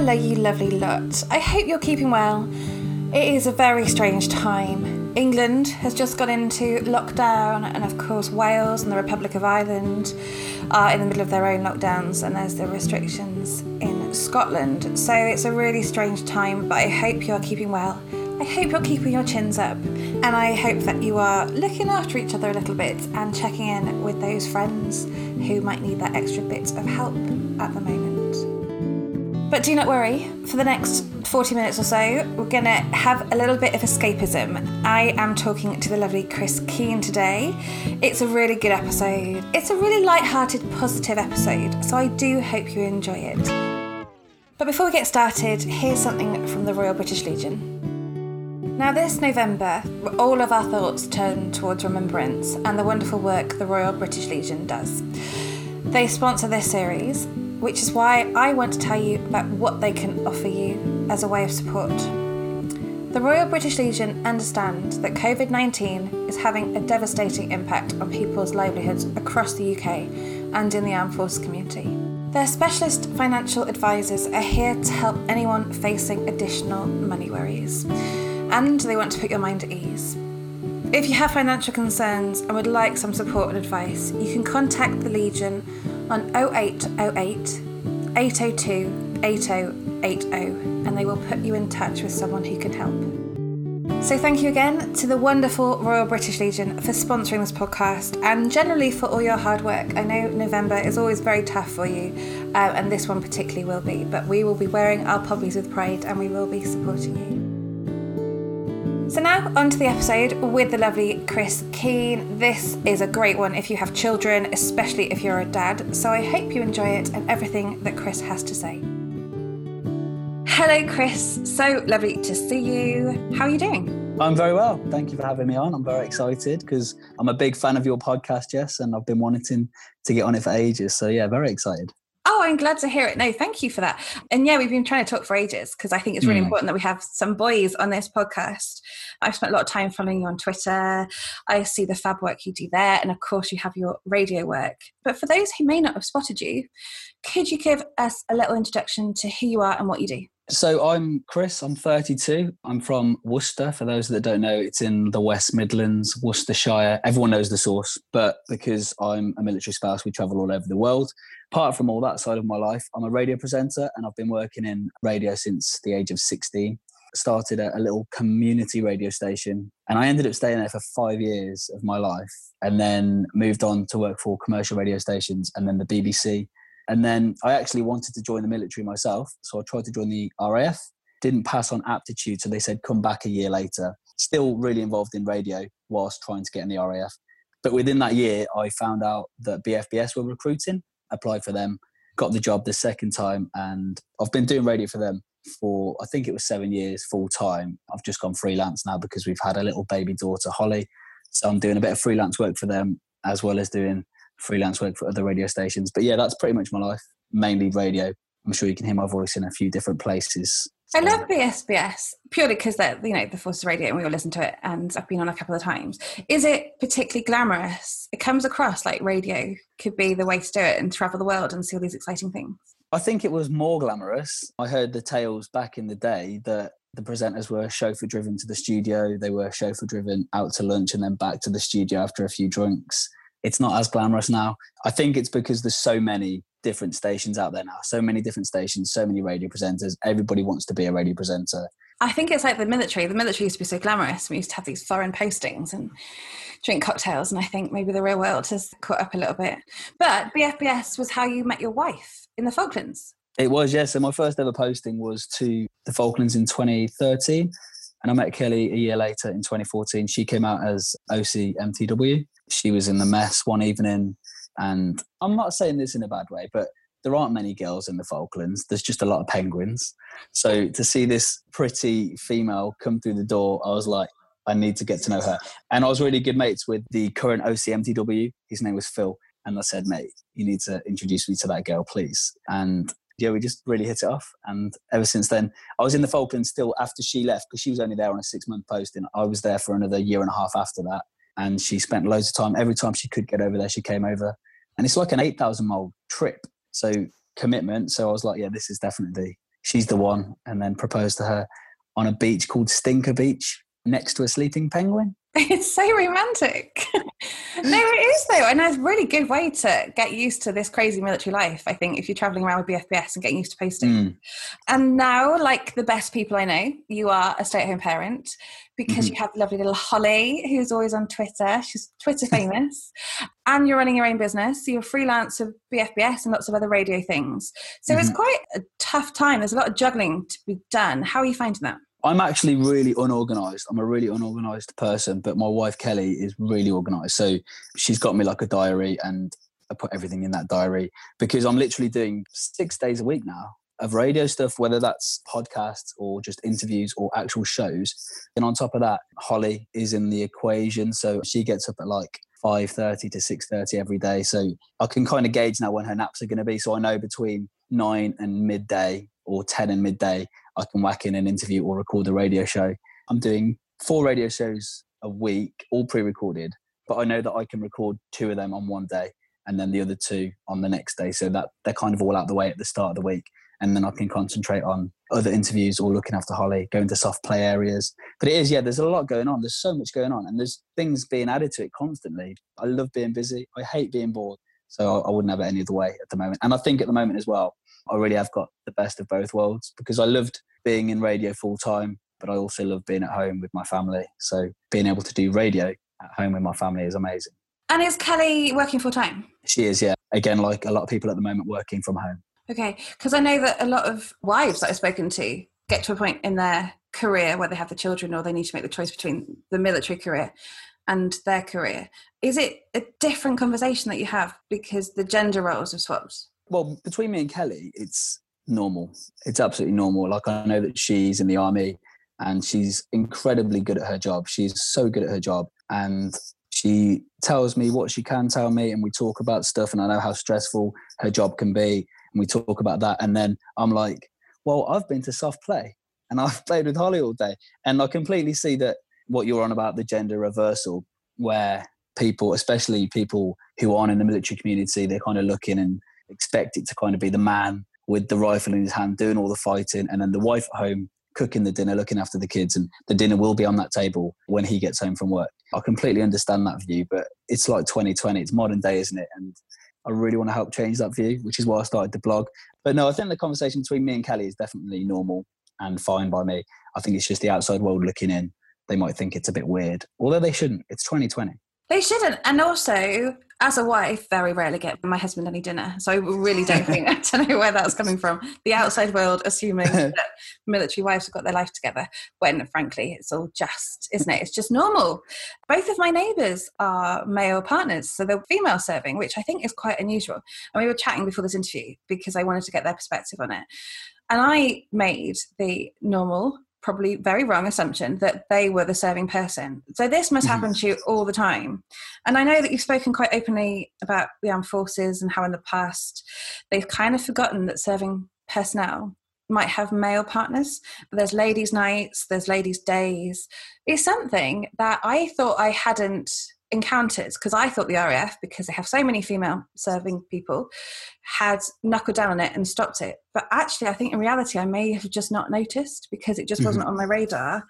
Hello, you lovely lot. I hope you're keeping well. It is a very strange time. England has just gone into lockdown, and of course, Wales and the Republic of Ireland are in the middle of their own lockdowns, and there's the restrictions in Scotland. So it's a really strange time, but I hope you're keeping well. I hope you're keeping your chins up, and I hope that you are looking after each other a little bit and checking in with those friends who might need that extra bit of help at the moment. But do not worry, for the next 40 minutes or so, we're going to have a little bit of escapism. I am talking to the lovely Chris Keen today. It's a really good episode. It's a really light-hearted, positive episode, so I do hope you enjoy it. But before we get started, here's something from the Royal British Legion. Now, this November, all of our thoughts turn towards remembrance and the wonderful work the Royal British Legion does. They sponsor this series, which is why I want to tell you about what they can offer you as a way of support. The Royal British Legion understand that COVID 19 is having a devastating impact on people's livelihoods across the UK and in the armed forces community. Their specialist financial advisors are here to help anyone facing additional money worries, and they want to put your mind at ease. If you have financial concerns and would like some support and advice, you can contact the Legion on 0808 802 8080 and they will put you in touch with someone who can help. So, thank you again to the wonderful Royal British Legion for sponsoring this podcast and generally for all your hard work. I know November is always very tough for you, uh, and this one particularly will be, but we will be wearing our poppies with pride and we will be supporting you. So, now on to the episode with the lovely Chris Keen. This is a great one if you have children, especially if you're a dad. So, I hope you enjoy it and everything that Chris has to say. Hello, Chris. So lovely to see you. How are you doing? I'm very well. Thank you for having me on. I'm very excited because I'm a big fan of your podcast, Jess, and I've been wanting to get on it for ages. So, yeah, very excited. Oh, I'm glad to hear it. No, thank you for that. And yeah, we've been trying to talk for ages because I think it's really mm. important that we have some boys on this podcast. I've spent a lot of time following you on Twitter. I see the fab work you do there. And of course, you have your radio work. But for those who may not have spotted you, could you give us a little introduction to who you are and what you do? So I'm Chris, I'm 32. I'm from Worcester. For those that don't know, it's in the West Midlands, Worcestershire. Everyone knows the sauce, but because I'm a military spouse, we travel all over the world. Apart from all that side of my life, I'm a radio presenter and I've been working in radio since the age of 16. Started at a little community radio station and I ended up staying there for five years of my life and then moved on to work for commercial radio stations and then the BBC and then I actually wanted to join the military myself. So I tried to join the RAF, didn't pass on aptitude. So they said, come back a year later. Still really involved in radio whilst trying to get in the RAF. But within that year, I found out that BFBS were recruiting, applied for them, got the job the second time. And I've been doing radio for them for, I think it was seven years full time. I've just gone freelance now because we've had a little baby daughter, Holly. So I'm doing a bit of freelance work for them as well as doing freelance work for other radio stations. But yeah, that's pretty much my life, mainly radio. I'm sure you can hear my voice in a few different places. I um, love BFBS purely because they're you know the Forces Radio and we all listen to it and I've been on a couple of times. Is it particularly glamorous? It comes across like radio could be the way to do it and travel the world and see all these exciting things. I think it was more glamorous. I heard the tales back in the day that the presenters were chauffeur driven to the studio, they were chauffeur driven out to lunch and then back to the studio after a few drinks it's not as glamorous now. I think it's because there's so many different stations out there now, so many different stations, so many radio presenters. Everybody wants to be a radio presenter. I think it's like the military. The military used to be so glamorous. We used to have these foreign postings and drink cocktails, and I think maybe the real world has caught up a little bit. But BFBS was how you met your wife in the Falklands. It was, yes. So my first ever posting was to the Falklands in 2013. And I met Kelly a year later in 2014. She came out as OC MTW she was in the mess one evening, and I'm not saying this in a bad way, but there aren't many girls in the Falklands. There's just a lot of penguins. So to see this pretty female come through the door, I was like, I need to get to know her. And I was really good mates with the current OCMTW. His name was Phil. And I said, mate, you need to introduce me to that girl, please. And yeah, we just really hit it off. And ever since then, I was in the Falklands still after she left because she was only there on a six month posting. I was there for another year and a half after that and she spent loads of time. Every time she could get over there, she came over, and it's like an eight thousand mile trip. So commitment. So I was like, yeah, this is definitely she's the one, and then proposed to her on a beach called Stinker Beach next to a sleeping penguin. It's so romantic. no, it is though, and it's a really good way to get used to this crazy military life. I think if you're traveling around with BFBS and getting used to posting. Mm. And now, like the best people I know, you are a stay-at-home parent because mm-hmm. you have lovely little Holly who's always on Twitter. She's Twitter famous, and you're running your own business. So you're freelance of BFBS and lots of other radio things. So mm-hmm. it's quite a tough time. There's a lot of juggling to be done. How are you finding that? I'm actually really unorganized. I'm a really unorganized person, but my wife Kelly is really organized. So she's got me like a diary and I put everything in that diary because I'm literally doing six days a week now of radio stuff, whether that's podcasts or just interviews or actual shows. And on top of that, Holly is in the equation. So she gets up at like 5.30 to 6.30 every day. So I can kind of gauge now when her naps are going to be. So I know between nine and midday or 10 and midday, I can whack in an interview or record a radio show. I'm doing four radio shows a week, all pre recorded, but I know that I can record two of them on one day and then the other two on the next day. So that they're kind of all out the way at the start of the week. And then I can concentrate on other interviews or looking after Holly, going to soft play areas. But it is, yeah, there's a lot going on. There's so much going on and there's things being added to it constantly. I love being busy. I hate being bored. So I wouldn't have it any other way at the moment. And I think at the moment as well, I really have got the best of both worlds because I loved being in radio full time, but I also love being at home with my family. So being able to do radio at home with my family is amazing. And is Kelly working full time? She is, yeah. Again, like a lot of people at the moment working from home. Okay, because I know that a lot of wives that I've spoken to get to a point in their career where they have the children or they need to make the choice between the military career and their career. Is it a different conversation that you have because the gender roles have swapped? Well, between me and Kelly, it's normal. It's absolutely normal. Like I know that she's in the army and she's incredibly good at her job. She's so good at her job and she tells me what she can tell me and we talk about stuff and I know how stressful her job can be and we talk about that and then I'm like, well, I've been to soft play and I've played with Holly all day. And I completely see that what you're on about the gender reversal where people, especially people who aren't in the military community, they're kind of looking and expect it to kind of be the man with the rifle in his hand doing all the fighting and then the wife at home cooking the dinner looking after the kids and the dinner will be on that table when he gets home from work. I completely understand that view but it's like 2020 it's modern day isn't it? And i really want to help change that view which is why i started the blog. But no i think the conversation between me and kelly is definitely normal and fine by me. I think it's just the outside world looking in. They might think it's a bit weird although they shouldn't. It's 2020 they shouldn't. And also, as a wife, very rarely get my husband any dinner. So I really don't think, I don't know where that's coming from. The outside world assuming that military wives have got their life together, when frankly, it's all just, isn't it? It's just normal. Both of my neighbours are male partners. So they're female serving, which I think is quite unusual. And we were chatting before this interview because I wanted to get their perspective on it. And I made the normal probably very wrong assumption that they were the serving person. So this must mm-hmm. happen to you all the time. And I know that you've spoken quite openly about the armed forces and how in the past they've kind of forgotten that serving personnel might have male partners. But there's ladies' nights, there's ladies' days. It's something that I thought I hadn't encounters because I thought the RAF, because they have so many female serving people, had knuckled down on it and stopped it. But actually, I think in reality, I may have just not noticed because it just mm-hmm. wasn't on my radar.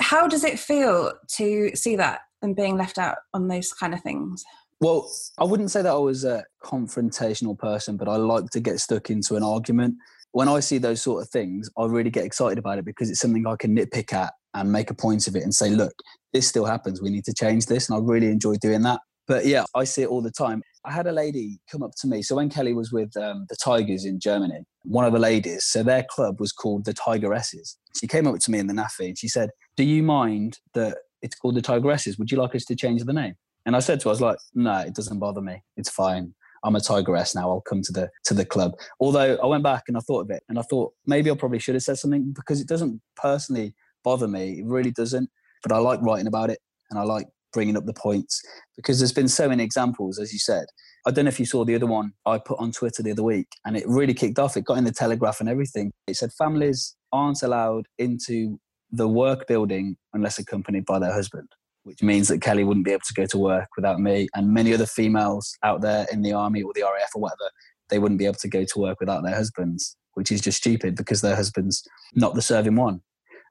How does it feel to see that and being left out on those kind of things? Well, I wouldn't say that I was a confrontational person, but I like to get stuck into an argument. When I see those sort of things, I really get excited about it because it's something I can nitpick at and make a point of it and say, look, this still happens. We need to change this. And I really enjoy doing that. But yeah, I see it all the time. I had a lady come up to me. So when Kelly was with um, the Tigers in Germany, one of the ladies, so their club was called the Tigeresses. She came up to me in the NAAFI and she said, Do you mind that it's called the Tigeresses? Would you like us to change the name? And I said to her, I was like, No, it doesn't bother me. It's fine. I'm a tigress now. I'll come to the to the club. Although I went back and I thought of it, and I thought maybe I probably should have said something because it doesn't personally bother me. It really doesn't. But I like writing about it and I like bringing up the points because there's been so many examples, as you said. I don't know if you saw the other one I put on Twitter the other week and it really kicked off. It got in the Telegraph and everything. It said families aren't allowed into the work building unless accompanied by their husband, which means that Kelly wouldn't be able to go to work without me and many other females out there in the army or the RAF or whatever. They wouldn't be able to go to work without their husbands which is just stupid because their husband's not the serving one.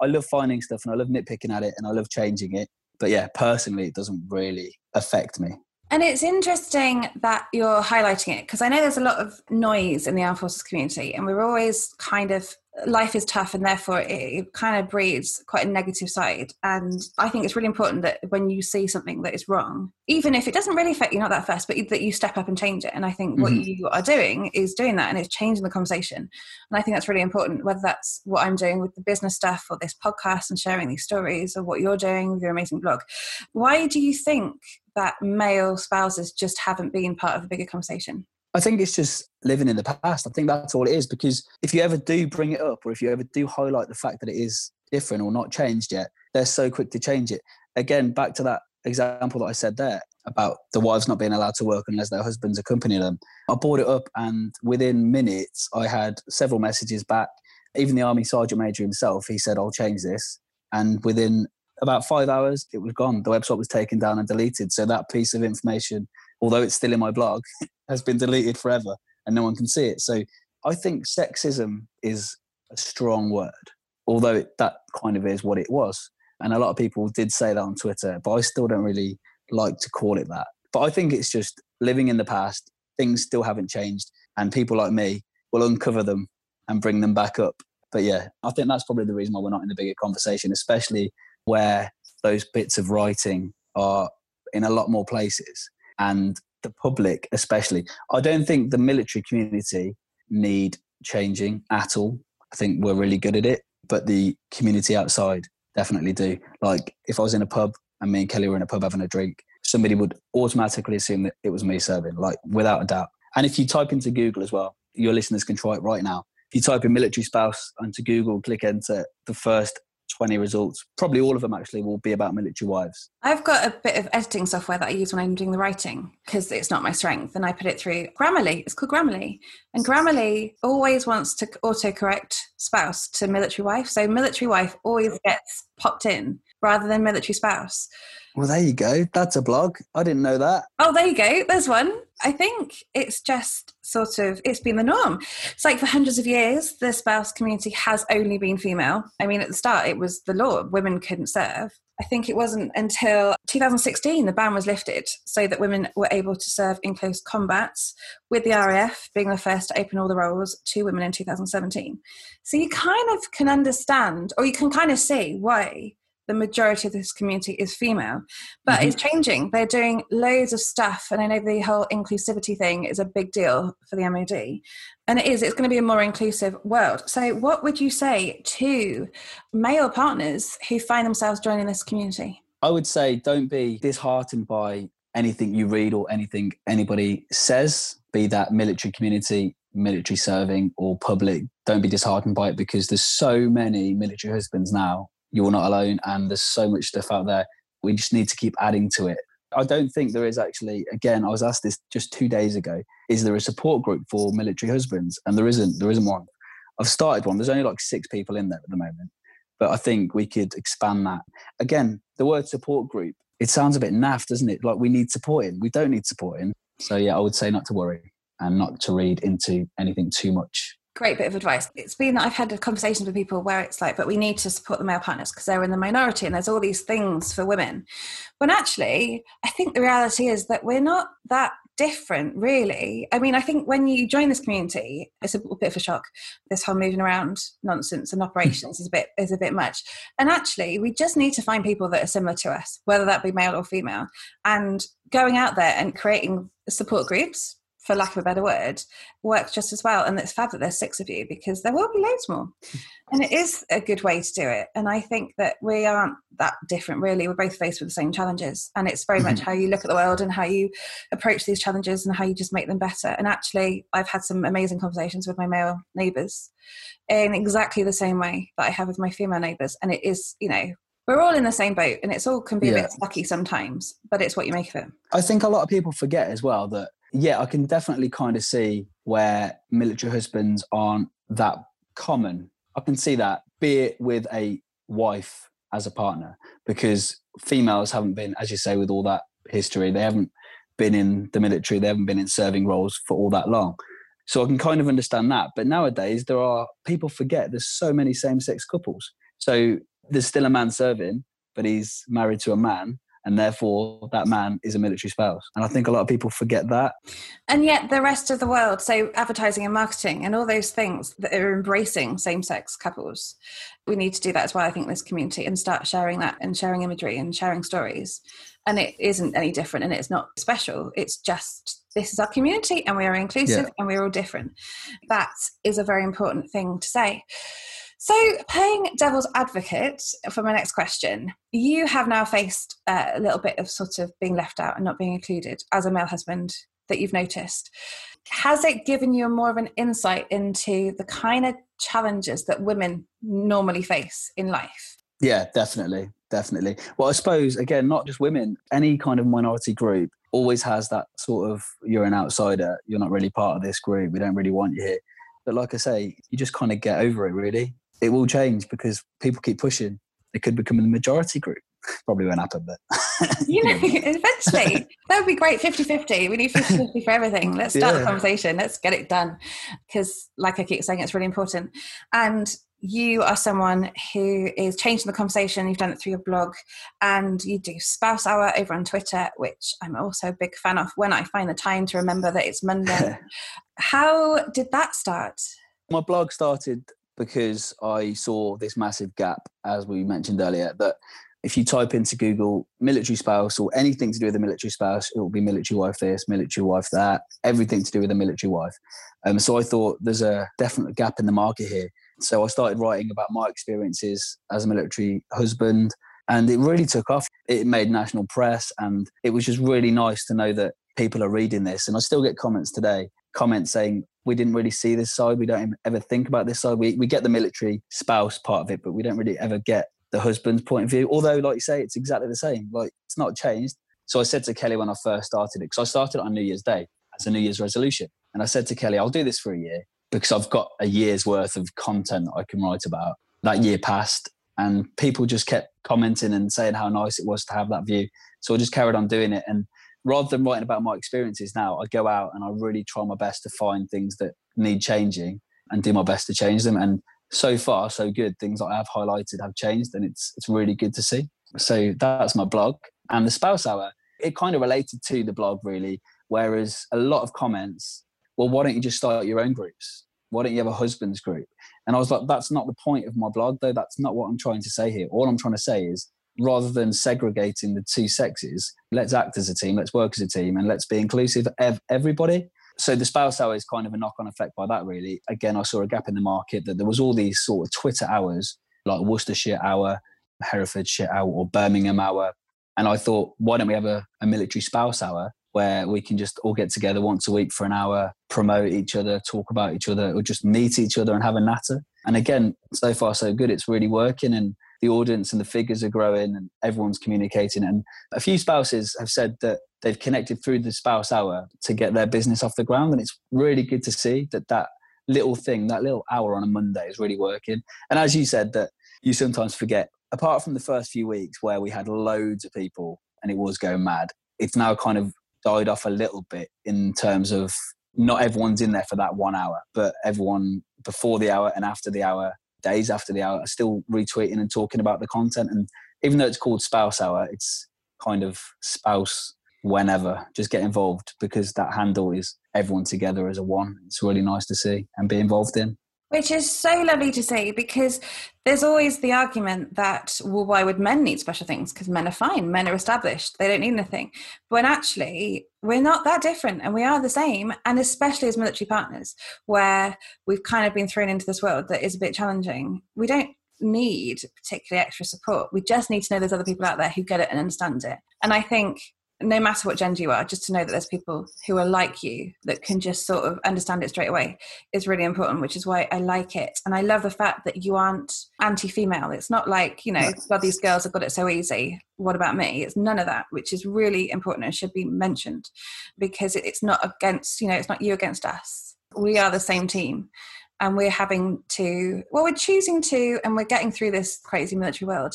I love finding stuff and I love nitpicking at it and I love changing it. But yeah, personally, it doesn't really affect me. And it's interesting that you're highlighting it because I know there's a lot of noise in the armed forces community, and we're always kind of life is tough and therefore it kind of breeds quite a negative side. And i think it's really important that when you see something that is wrong even if it doesn't really affect you not that first but that you step up and change it. And i think mm-hmm. what you are doing is doing that and it's changing the conversation. And i think that's really important whether that's what i'm doing with the business stuff or this podcast and sharing these stories or what you're doing with your amazing blog. Why do you think that male spouses just haven't been part of the bigger conversation I think it's just living in the past. I think that's all it is. Because if you ever do bring it up, or if you ever do highlight the fact that it is different or not changed yet, they're so quick to change it. Again, back to that example that I said there about the wives not being allowed to work unless their husbands accompany them. I brought it up, and within minutes, I had several messages back. Even the army sergeant major himself, he said, "I'll change this." And within about five hours, it was gone. The website was taken down and deleted. So that piece of information although it's still in my blog, has been deleted forever and no one can see it. So I think sexism is a strong word, although it, that kind of is what it was. And a lot of people did say that on Twitter, but I still don't really like to call it that. But I think it's just living in the past, things still haven't changed, and people like me will uncover them and bring them back up. But yeah, I think that's probably the reason why we're not in the bigger conversation, especially where those bits of writing are in a lot more places and the public especially. I don't think the military community need changing at all. I think we're really good at it, but the community outside definitely do. Like if I was in a pub and me and Kelly were in a pub having a drink, somebody would automatically assume that it was me serving, like without a doubt. And if you type into Google as well, your listeners can try it right now. If you type in military spouse into Google, click enter, the first 20 results. Probably all of them actually will be about military wives. I've got a bit of editing software that I use when I'm doing the writing because it's not my strength. And I put it through Grammarly. It's called Grammarly. And Grammarly always wants to autocorrect spouse to military wife. So military wife always gets popped in rather than military spouse. Well, there you go. That's a blog. I didn't know that. Oh, there you go. There's one. I think it's just sort of it's been the norm. It's like for hundreds of years, the spouse community has only been female. I mean, at the start, it was the law; women couldn't serve. I think it wasn't until 2016 the ban was lifted so that women were able to serve in close combats, with the RAF being the first to open all the roles to women in 2017. So you kind of can understand, or you can kind of see why the majority of this community is female. But mm-hmm. it's changing. They're doing loads of stuff. And I know the whole inclusivity thing is a big deal for the MOD. And it is, it's going to be a more inclusive world. So, what would you say to male partners who find themselves joining this community? I would say don't be disheartened by anything you read or anything anybody says, be that military community, military serving, or public. Don't be disheartened by it because there's so many military husbands now you're not alone and there's so much stuff out there. We just need to keep adding to it. I don't think there is actually again i was asked this just two days ago is there a support group for military husbands? And there isn't there isn't one. I've started one. There's only like six people in there at the moment but i think we could expand that. Again the word support group it sounds a bit naff doesn't it? Like we need supporting we don't need supporting so yeah i would say not to worry and not to read into anything too much great bit of advice. It's been that I've had conversations with people where it's like, but we need to support the male partners because they're in the minority and there's all these things for women. When actually, I think the reality is that we're not that different, really. I mean, I think when you join this community, it's a bit of a shock. This whole moving around nonsense and operations is a bit is a bit much. And actually, we just need to find people that are similar to us, whether that be male or female, and going out there and creating support groups for lack of a better word, works just as well. And it's fab that there's six of you because there will be loads more. And it is a good way to do it. And I think that we aren't that different, really. We're both faced with the same challenges. And it's very much mm-hmm. how you look at the world and how you approach these challenges and how you just make them better. And actually, I've had some amazing conversations with my male neighbours in exactly the same way that I have with my female neighbours. And it is, you know, we're all in the same boat and it's all can be yeah. a bit sucky sometimes, but it's what you make of it. I think a lot of people forget as well that yeah, I can definitely kind of see where military husbands aren't that common. I can see that, be it with a wife as a partner, because females haven't been, as you say, with all that history, they haven't been in the military, they haven't been in serving roles for all that long. So I can kind of understand that. But nowadays, there are people forget there's so many same sex couples. So there's still a man serving, but he's married to a man and therefore that man is a military spouse. And I think a lot of people forget that. And yet, the rest of the world, so advertising and marketing and all those things that are embracing same sex couples, we need to do that as well, I think, this community and start sharing that and sharing imagery and sharing stories. And it isn't any different and it's not special. It's just this is our community and we are inclusive yeah. and we're all different. That is a very important thing to say. So, playing devil's advocate for my next question, you have now faced uh, a little bit of sort of being left out and not being included as a male husband that you've noticed. Has it given you more of an insight into the kind of challenges that women normally face in life? Yeah, definitely. Definitely. Well, I suppose, again, not just women, any kind of minority group always has that sort of you're an outsider, you're not really part of this group, we don't really want you here. But like I say, you just kind of get over it, really it will change because people keep pushing. It could become a majority group. Probably won't happen, but you know, eventually that would be great 50 50. We need 50 50 for everything. Let's start yeah. the conversation. Let's get it done. Because, like I keep saying, it's really important. And you are someone who is changing the conversation. You've done it through your blog and you do Spouse Hour over on Twitter, which I'm also a big fan of when I find the time to remember that it's Monday. How did that start? My blog started because I saw this massive gap, as we mentioned earlier, that if you type into Google military spouse or anything to do with a military spouse, it will be military wife this, military wife that, everything to do with a military wife. Um, so I thought there's a definite gap in the market here. So I started writing about my experiences as a military husband, and it really took off. It made national press, and it was just really nice to know that people are reading this. And I still get comments today, comments saying, we didn't really see this side. We don't ever think about this side. We, we get the military spouse part of it, but we don't really ever get the husband's point of view. Although, like you say, it's exactly the same. Like it's not changed. So I said to Kelly when I first started it, because I started on New Year's Day as a New Year's resolution. And I said to Kelly, I'll do this for a year because I've got a year's worth of content I can write about. That year passed and people just kept commenting and saying how nice it was to have that view. So I just carried on doing it. And rather than writing about my experiences now, I go out and I really try my best to find things that need changing and do my best to change them. And so far, so good. Things that I have highlighted have changed, and it's it's really good to see. So that's my blog and the spouse hour. It kind of related to the blog really, whereas a lot of comments. Well, why don't you just start your own groups? Why don't you have a husband's group? And I was like, that's not the point of my blog, though. That's not what I'm trying to say here. All I'm trying to say is rather than segregating the two sexes, let's act as a team, let's work as a team, and let's be inclusive of everybody. So the spouse hour is kind of a knock-on effect by that, really. Again, I saw a gap in the market that there was all these sort of Twitter hours, like Worcestershire hour, Herefordshire hour, or Birmingham hour. And I thought, why don't we have a, a military spouse hour where we can just all get together once a week for an hour, promote each other, talk about each other, or just meet each other and have a natter. And again, so far so good. It's really working and the audience and the figures are growing and everyone's communicating. And a few spouses have said that they've connected through the spouse hour to get their business off the ground. And it's really good to see that that little thing, that little hour on a Monday is really working. And as you said, that you sometimes forget, apart from the first few weeks where we had loads of people and it was going mad, it's now kind of died off a little bit in terms of not everyone's in there for that one hour, but everyone before the hour and after the hour days after the hour still retweeting and talking about the content. And even though it's called Spouse Hour, it's kind of spouse whenever. Just get involved because that handle is everyone together as a one. It's really nice to see and be involved in. Which is so lovely to see because there's always the argument that, well, why would men need special things? Because men are fine, men are established, they don't need anything. When actually, we're not that different and we are the same. And especially as military partners, where we've kind of been thrown into this world that is a bit challenging, we don't need particularly extra support. We just need to know there's other people out there who get it and understand it. And I think no matter what gender you are, just to know that there's people who are like you that can just sort of understand it straight away is really important, which is why I like it. And I love the fact that you aren't anti female. It's not like, you know, God, these girls have got it so easy. What about me? It's none of that, which is really important and should be mentioned because it's not against, you know, it's not you against us. We are the same team and we're having to well we're choosing to and we're getting through this crazy military world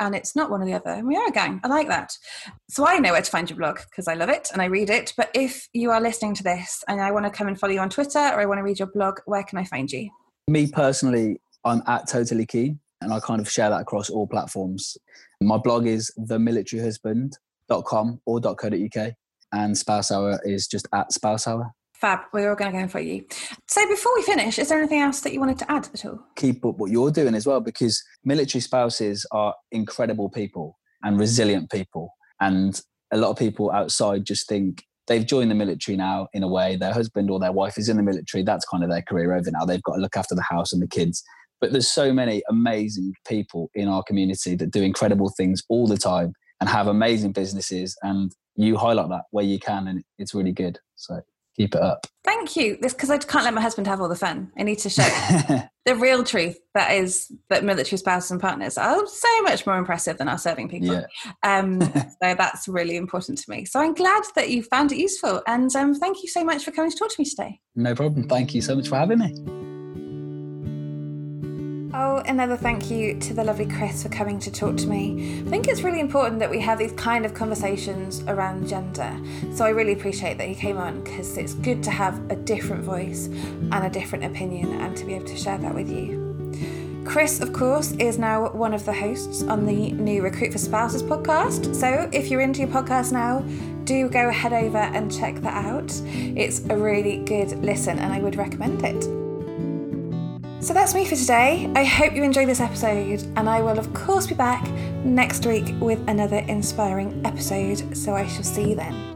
and it's not one or the other. And we are a gang. I like that. So I know where to find your blog because I love it and I read it. But if you are listening to this and I want to come and follow you on Twitter or I want to read your blog, where can I find you? Me personally, I'm at Totally Keen and I kind of share that across all platforms. My blog is themilitaryhusband.com or .co.uk and Spouse Hour is just at Spouse Hour. Fab, we're all going to go for you. So before we finish, is there anything else that you wanted to add at all? Keep up what you're doing as well because military spouses are incredible people and resilient people. And a lot of people outside just think they've joined the military now in a way, their husband or their wife is in the military, that's kind of their career over now. They've got to look after the house and the kids. But there's so many amazing people in our community that do incredible things all the time and have amazing businesses. And you highlight that where you can, and it's really good. So keep it up. Thank you. This because I can't let my husband have all the fun. I need to show the real truth that is that military spouses and partners are so much more impressive than our serving people. Yeah. Um, so that's really important to me. So I'm glad that you found it useful, and um, thank you so much for coming to talk to me today. No problem. Thank you so much for having me. Oh, another thank you to the lovely Chris for coming to talk to me. I think it's really important that we have these kind of conversations around gender. So I really appreciate that he came on because it's good to have a different voice and a different opinion and to be able to share that with you. Chris, of course, is now one of the hosts on the new Recruit for Spouses podcast. So if you're into your podcast now, do go head over and check that out. It's a really good listen and I would recommend it. So that's me for today. I hope you enjoyed this episode, and I will, of course, be back next week with another inspiring episode. So I shall see you then.